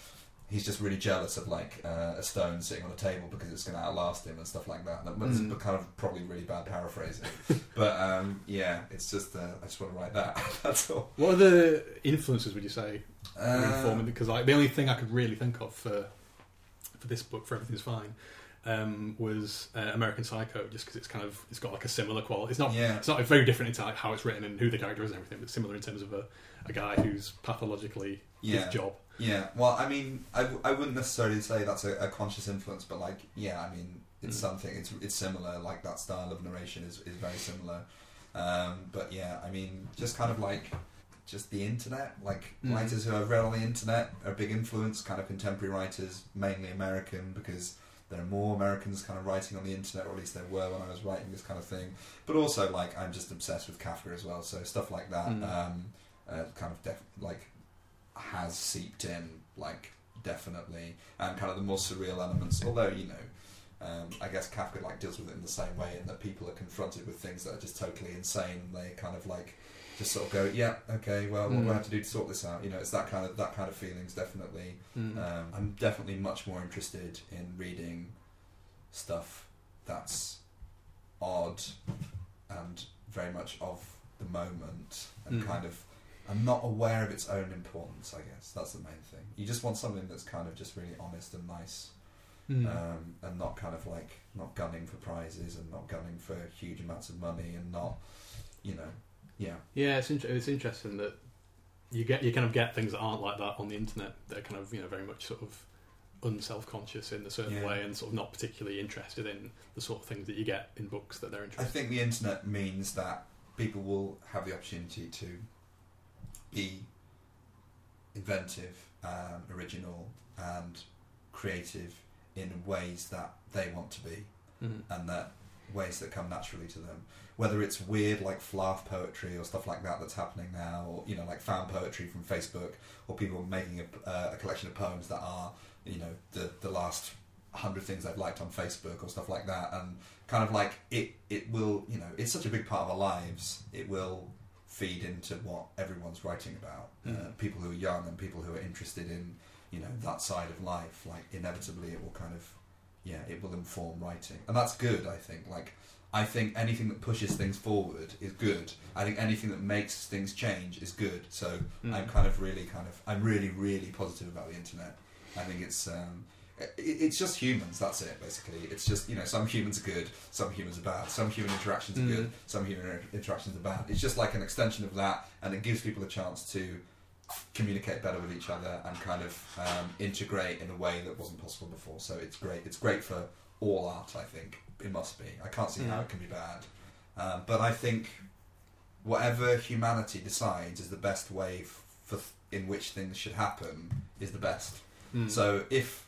he's just really jealous of like uh, a stone sitting on a table because it's going to outlast him and stuff like that. That was Mm. kind of probably really bad paraphrasing, but um, yeah, it's just uh, I just want to write that. That's all. What other influences would you say Uh. Because like the only thing I could really think of for for this book, for everything's fine, um, was uh, American Psycho, just because it's kind of it's got like a similar quality. It's not yeah, it's not very different in how it's written and who the character is and everything, but similar in terms of a, a guy who's pathologically yeah, his job. yeah. Well, I mean, I, w- I wouldn't necessarily say that's a, a conscious influence, but like, yeah, I mean, it's Mm. something. It's it's similar. Like that style of narration is is very similar. Um, but yeah, I mean, just kind of like just the internet. Like Mm. writers who I've read on the internet are a big influence. Kind of contemporary writers, mainly American, because there are more Americans kind of writing on the internet, or at least there were when I was writing this kind of thing. But also, like, I'm just obsessed with Kafka as well. So stuff like that, Mm. um, uh, kind of def- like has seeped in, like definitely, and kind of the more surreal elements. Although you know, um, I guess Kafka like deals with it in the same way, in that people are confronted with things that are just totally insane. And they kind of like just sort of go, yeah, okay, well, what do I Mm. have to do to sort this out? You know, it's that kind of that kind of feelings definitely. Mm. Um, I'm definitely much more interested in reading stuff that's odd and very much of the moment and Mm. kind of I'm not aware of its own importance. I guess that's the main thing. You just want something that's kind of just really honest and nice, Mm. um, and not kind of like not gunning for prizes and not gunning for huge amounts of money and not, you know, yeah, Yeah, it's inter- it's interesting that you get you kind of get things that aren't like that on the internet. That are kind of you know very much sort of unself conscious in a certain Yeah. way and sort of not particularly interested in the sort of things that you get in books that they're interested. I think the internet means that people will have the opportunity to be inventive, um, original, and creative in ways that they want to be, in. and that ways that come naturally to them. Whether it's weird like flarf poetry or stuff like that that's happening now, or you know like fan poetry from Facebook, or people making a, uh, a collection of poems that are you know the the last hundred things I've liked on Facebook or stuff like that, and kind of like it it will you know it's such a big part of our lives. It will feed into what everyone's writing about. Uh, Mm. people who are young and people who are interested in you know that side of life. Like inevitably, it will kind of yeah, it will inform writing, and that's good. I think like. I think anything that pushes things forward is good. I think anything that makes things change is good. So Mm. I'm kind of really kind of I'm really really positive about the internet. I think it's um, it's just humans. That's it basically. It's just you know some humans are good, some humans are bad, some human interactions are Mm. good, some human inter- interactions are bad. It's just like an extension of that, and it gives people a chance to communicate better with each other and kind of um, integrate in a way that wasn't possible before. So it's great. It's great for all art. I think it must be. I can't see how Mm. it can be bad. Um, but I think whatever humanity decides is the best way f- for th- in which things should happen is the best. Mm. So if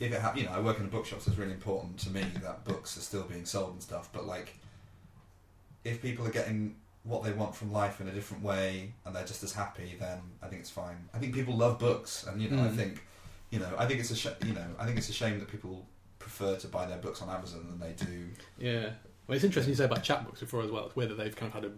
if it ha- you know I work in a bookshop, so it's really important to me that books are still being sold and stuff. But like, if people are getting what they want from life in a different way and they're just as happy, then I think it's fine. I think people love books, and you know I Mm. think you know I think it's a sh- you know I think it's a shame that people prefer to buy their books on Amazon than they do. Yeah. Well, it's interesting you say about chapbooks before as well. Whether they've kind of had a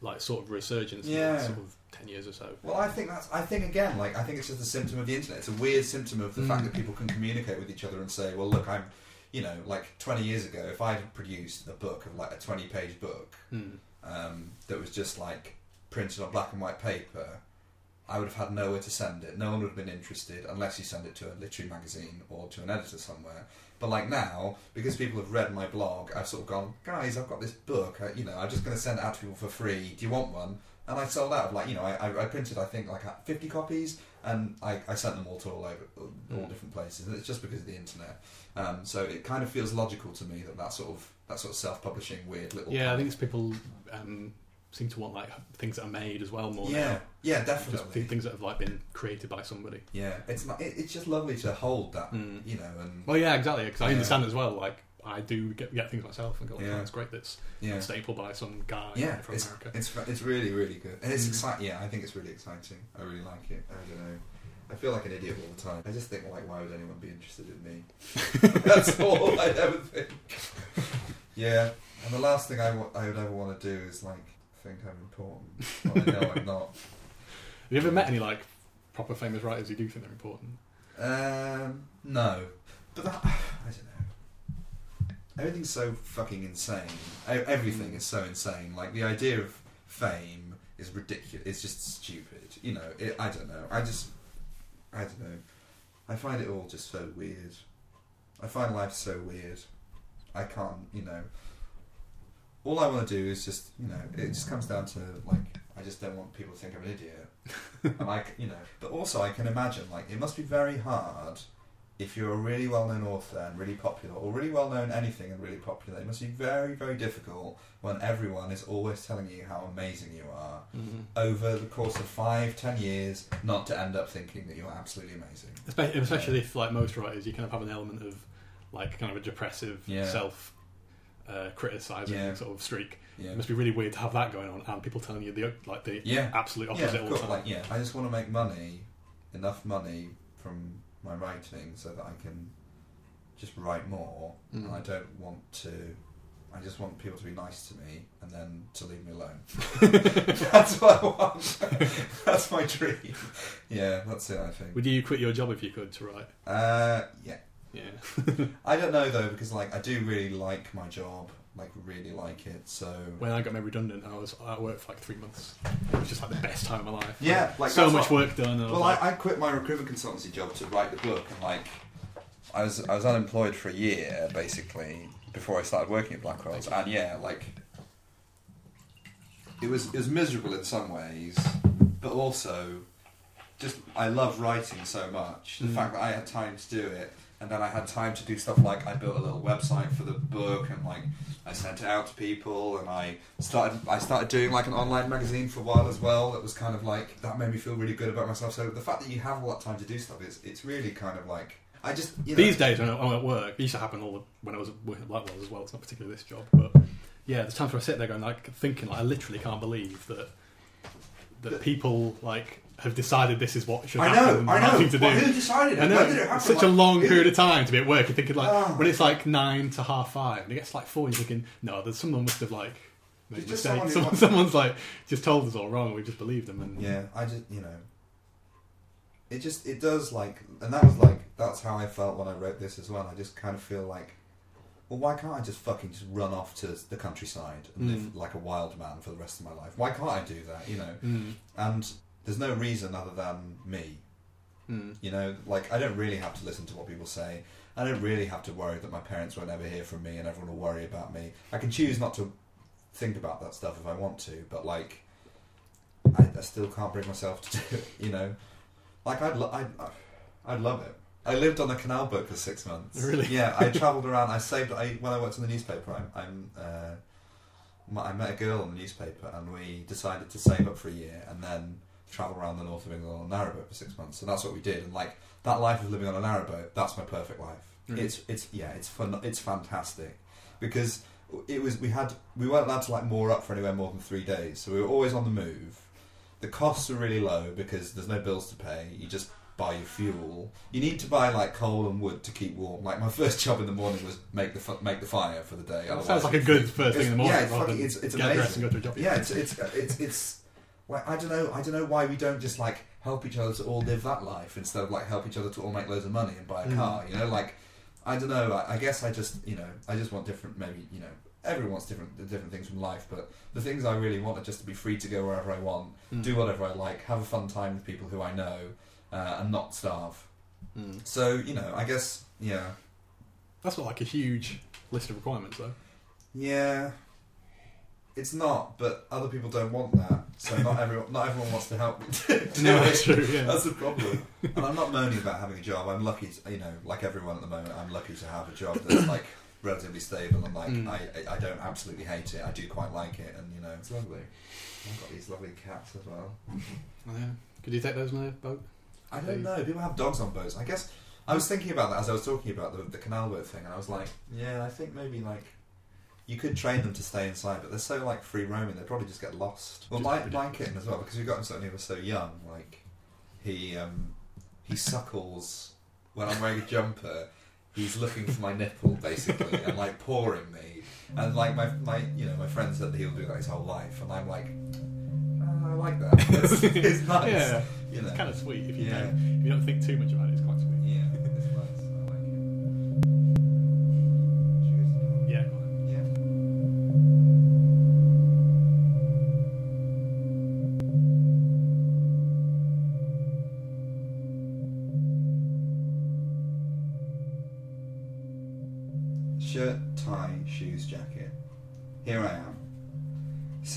like sort of resurgence Yeah. sort of ten years or so. Well, I think that's. I think again, like I think it's just a symptom of the internet. It's a weird symptom of the fact Mm. that people can communicate with each other and say, "Well, look, I'm," you know, like 20 years ago, if I had produced a book of like a 20-page book Mm. um, that was just like printed on black and white paper, I would have had nowhere to send it. No one would have been interested unless you send it to a literary magazine or to an editor somewhere. But like now, because people have read my blog, I've sort of gone, guys, I've got this book. I, you know, I'm just going to send it out to people for free. Do you want one? And I sold out of like, you know, I, I, printed I think like 50 copies, and I, I sent them all to all over all Mm. different places. And it's just because of the internet. Um, so it kind of feels logical to me that that sort of that sort of self-publishing weird little Yeah, I think it's people um, seem to want like things that are made as well more. yeah, now. yeah, Just definitely. th- things that have like been created by somebody. Yeah, it's not. It, it's just lovely to hold that, Mm. you know, and Well, yeah, exactly. Because I Yeah. understand as well. Like I do get, get things myself and go, Yeah. oh, it's great that's Yeah, a staple by some guy yeah, from it's, America. it's it's really really good, and it's Mm. exciting. Yeah, I think it's really exciting. I really like it. I don't know. I feel like an idiot all the time. I just think like, why would anyone be interested in me? That's all I ever think. Yeah, and the last thing I would ever want to do is like think I'm important. Well, I know I'm not. Have you ever met any like proper famous writers who do think they're important? Um, no, but that, I don't know. Everything's so fucking insane. Everything hmm. is so insane. Like the idea of fame is ridiculous. It's just stupid. You know, it, I don't know. I just, I don't know. I find it all just so weird. I find life so weird. I can't, you know. All I want to do is just, you know, it just comes down to like, I just don't want people to think I'm an idiot. and I, you know, but also I can imagine like it must be very hard if you're a really well-known author and really popular, or really well-known anything and really popular. It must be very, very difficult when everyone is always telling you how amazing you are over the course of five, ten years, not to end up thinking that you're absolutely amazing. Especially, especially if, like most writers, you kind of have an element of like kind of a depressive Yeah. self uh, criticizing Yeah. sort of streak. Yeah. It must be really weird to have that going on and people telling you the like the Yeah. absolute opposite all the time. like yeah, I just want to make money, enough money from my writing so that I can just write more. Mm. And I don't want to. I just want people to be nice to me and then to leave me alone. that's what I want. that's my dream. Yeah, that's it. I think. Would you quit your job if you could to write? Uh, yeah. Yeah. I don't know though because like I do really like my job. Like really like it. So. when I got made redundant, I was I worked for like three months. It was just like the best time of my life. Yeah, like so much what- work done. I Well, like, I, I quit my recruitment consultancy job to write the book, and like, I was I was unemployed for a year basically before I started working at Blackwell's, and yeah, like, it was it was miserable in some ways, but also, just I love writing so much. The Mm. fact that I had time to do it, and then I had time to do stuff like I built a little website for the book, and like I sent it out to people, and I started I started doing like an online magazine for a while as well. That was kind of like that made me feel really good about myself. So the fact that you have all that time to do stuff is it's really kind of like I just you know, These days, when I'm at work, it used to happen all the, when I was working at Blackwell as well. It's not particularly this job, but yeah, there's times where I sit there going, like, thinking, like, I literally can't believe that that people like have decided this is what should I happen. know, I know. right thing to Well, do. who decided it? I know it happen? such a long who- period of time to be at work and thinking like Oh. when it's like nine to half five and it gets like four, you're thinking, no, there's someone must have like made a mistake. someone Someone, someone's like just told us all wrong. We just believed them and Yeah, I just you know, it just it does like, and that was like that's how I felt when I wrote this as well. I just kind of feel like, well, why can't I just fucking just run off to the countryside and live Mm. like a wild man for the rest of my life? Why can't I do that? You know, Mm, and there's no reason other than me. mm, You know, like I don't really have to listen to what people say. I don't really have to worry that my parents won't ever hear from me and everyone will worry about me. I can choose not to think about that stuff if I want to, but like, I, I still can't bring myself to do it. You know, like I'd lo- I'd, I'd love it. I lived on a canal boat for six months. Really? Yeah, I travelled around. I saved. I when I worked in the newspaper, I'm. I'm uh, I met a girl in the newspaper, and we decided to save up for a year and then travel around the north of England on a narrowboat for six months. So that's what we did. And like that life of living on a narrowboat, that's my perfect life. It's it's yeah, it's fun. It's fantastic because it was we had we weren't allowed to like moor up for anywhere more than three days, so we were always on the move. The costs are really low because there's no bills to pay. You just buy your fuel. You need to buy like coal and wood to keep warm. Like my first job in the morning was make the fu- make the fire for the day. Otherwise sounds like a good first thing in the morning. Yeah, it's, fucking, it's, it's amazing. dressed and go to a job. Yeah, it's it's it's it's like I don't know I don't know why we don't just like help each other to all live that life instead of like help each other to all make loads of money and buy a Mm. car. You know, like I don't know. I, I guess I just you know I just want different. Maybe you know everyone wants different different things from life, but the things I really want are just to be free to go wherever I want, Mm. do whatever I like, have a fun time with people who I know, uh, and not starve. Mm. So you know, I guess yeah, That's not like a huge list of requirements though. yeah. It's not, but other people don't want that. So not everyone, not everyone wants to help me. do No, that's true. Yeah. That's the problem. and I'm not moaning about having a job. I'm lucky, to, you know, like everyone at the moment, I'm lucky to have a job that's like relatively stable and like Mm. I, I, I don't absolutely hate it. I do quite like it, and you know, it's lovely. I've got these lovely cats as well. Oh, yeah. Could you take those on a boat? I don't know. People have dogs on boats. I guess I was thinking about that as I was talking about the, the canal boat thing, and I was like, yeah, I think maybe like you could train them to stay inside, but they're so like free roaming, they'd probably just get lost. Well, my, my kitten as well, because we got him so when he was so young. Like he um, he suckles when I'm wearing a jumper. He's looking for my nipple basically, and like pawing me. And like my my you know my friend said that he'll do that his whole life, and I'm like, oh, I like that. It's, it's nice. Yeah, You know. it's kind of sweet if you Yeah. don't if you don't think too much about it.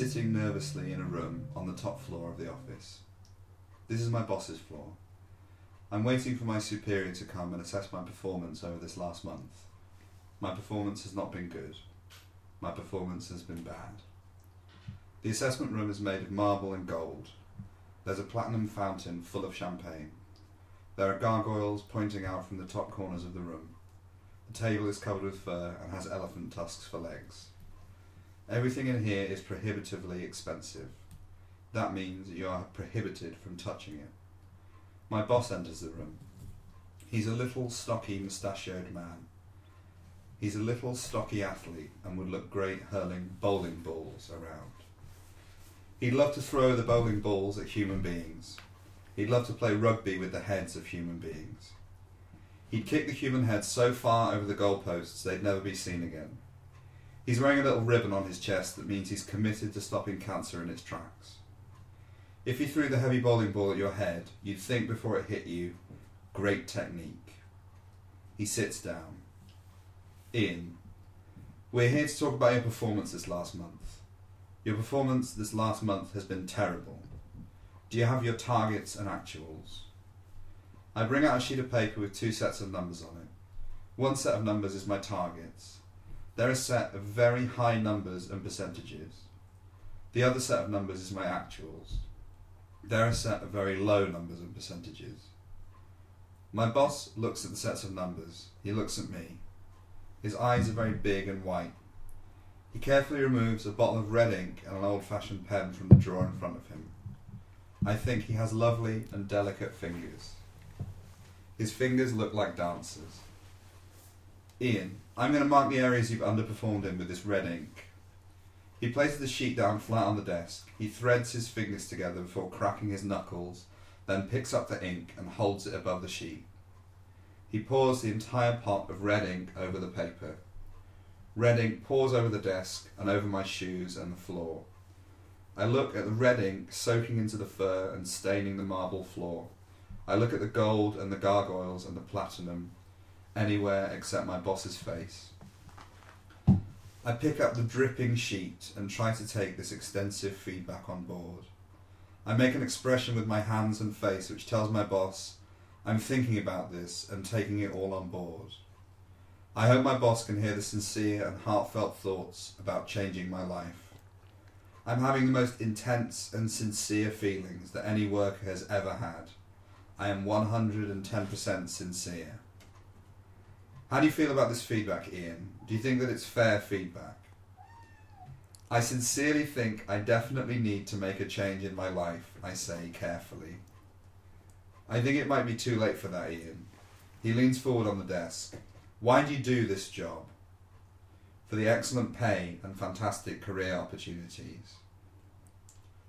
Sitting nervously in a room on the top floor of the office. This is my boss's floor. I'm waiting for my superior to come and assess my performance over this last month. My performance has not been good. My performance has been bad. The assessment room is made of marble and gold. There's a platinum fountain full of champagne. There are gargoyles pointing out from the top corners of the room. The table is covered with fur and has elephant tusks for legs. Everything in here is prohibitively expensive. That means you are prohibited from touching it. My boss enters the room. He's a little, stocky, mustachioed man. He's a little, stocky athlete and would look great hurling bowling balls around. He'd love to throw the bowling balls at human beings. He'd love to play rugby with the heads of human beings. He'd kick the human heads so far over the goalposts they'd never be seen again. He's wearing a little ribbon on his chest that means he's committed to stopping cancer in its tracks. If he threw the heavy bowling ball at your head, you'd think before it hit you, great technique. He sits down. Ian, we're here to talk about your performance this last month. Your performance this last month has been terrible. Do you have your targets and actuals? I bring out a sheet of paper with two sets of numbers on it. One set of numbers is my targets. They're a set of very high numbers and percentages. The other set of numbers is my actuals. They're a set of very low numbers and percentages. My boss looks at the sets of numbers. He looks at me. His eyes are very big and white. He carefully removes a bottle of red ink and an old fashioned pen from the drawer in front of him. I think he has lovely and delicate fingers. His fingers look like dancers. Ian, I'm going to mark the areas you've underperformed in with this red ink. He places the sheet down flat on the desk. He threads his fingers together before cracking his knuckles, then picks up the ink and holds it above the sheet. He pours the entire pot of red ink over the paper. Red ink pours over the desk and over my shoes and the floor. I look at the red ink soaking into the fur and staining the marble floor. I look at the gold and the gargoyles and the platinum, anywhere except my boss's face. I pick up the dripping sheet and try to take this extensive feedback on board. I make an expression with my hands and face which tells my boss I'm thinking about this and taking it all on board. I hope my boss can hear the sincere and heartfelt thoughts about changing my life. I'm having the most intense and sincere feelings that any worker has ever had. I am 110% sincere. How do you feel about this feedback, Ian? Do you think that it's fair feedback? I sincerely think I definitely need to make a change in my life, I say carefully. I think it might be too late for that, Ian. He leans forward on the desk. Why do you do this job? For the excellent pay and fantastic career opportunities.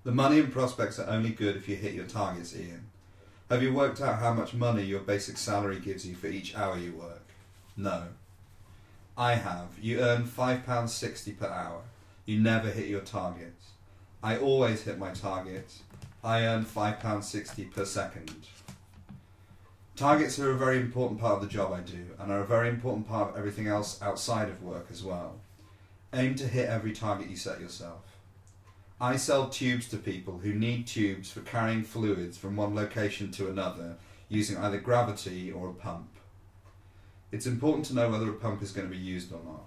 The money and prospects are only good if you hit your targets, Ian. Have you worked out how much money your basic salary gives you for each hour you work? No. I have. You earn £5.60 per hour. You never hit your targets. I always hit my targets. I earn £5.60 per second. Targets are a very important part of the job I do, and are a very important part of everything else outside of work as well. Aim to hit every target you set yourself. I sell tubes to people who need tubes for carrying fluids from one location to another using either gravity or a pump. It's important to know whether a pump is going to be used or not.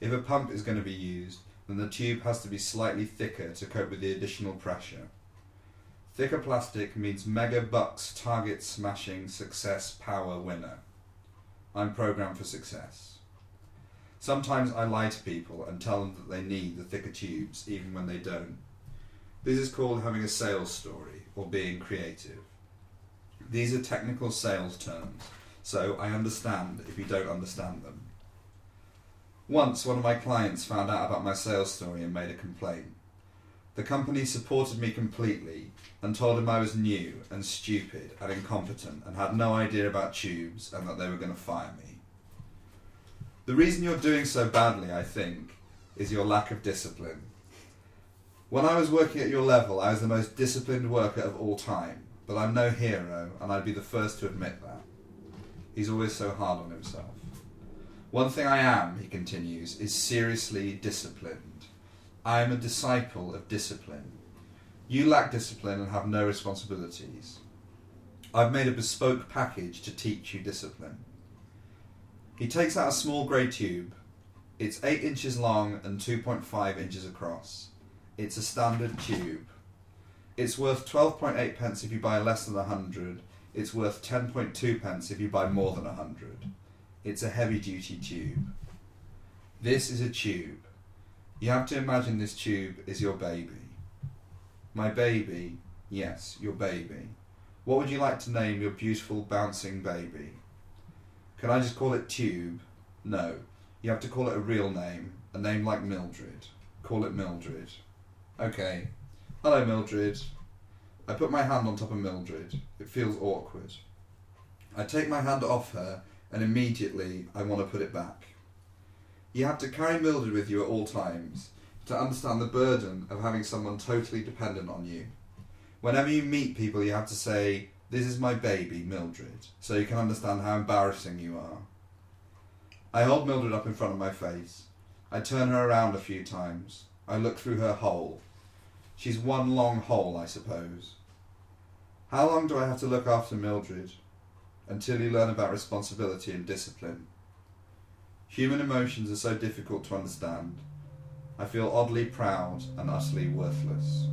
If a pump is going to be used, then the tube has to be slightly thicker to cope with the additional pressure. Thicker plastic means mega bucks target smashing success power winner. I'm programmed for success. Sometimes I lie to people and tell them that they need the thicker tubes even when they don't. This is called having a sales story or being creative. These are technical sales terms, so I understand if you don't understand them. Once one of my clients found out about my sales story and made a complaint. The company supported me completely and told him I was new and stupid and incompetent and had no idea about tubes and that they were going to fire me. The reason you're doing so badly, I think, is your lack of discipline. When I was working at your level, I was the most disciplined worker of all time, but I'm no hero and I'd be the first to admit that. He's always so hard on himself. One thing I am, he continues, is seriously disciplined. I am a disciple of discipline. You lack discipline and have no responsibilities. I've made a bespoke package to teach you discipline. He takes out a small grey tube. It's 8 inches long and 2.5 inches across. It's a standard tube. It's worth 12.8 pence if you buy less than 100. It's worth 10.2 pence if you buy more than 100. It's a heavy duty tube. This is a tube. You have to imagine this tube is your baby. My baby, yes, your baby. What would you like to name your beautiful bouncing baby? Can I just call it Tube? No. You have to call it a real name, a name like Mildred. Call it Mildred. Okay. Hello, Mildred. I put my hand on top of Mildred. It feels awkward. I take my hand off her, and immediately I want to put it back. You have to carry Mildred with you at all times to understand the burden of having someone totally dependent on you. Whenever you meet people, you have to say, This is my baby, Mildred, so you can understand how embarrassing you are. I hold Mildred up in front of my face. I turn her around a few times. I look through her hole. She's one long hole, I suppose. How long do I have to look after Mildred? Until you learn about responsibility and discipline. Human emotions are so difficult to understand. I feel oddly proud and utterly worthless.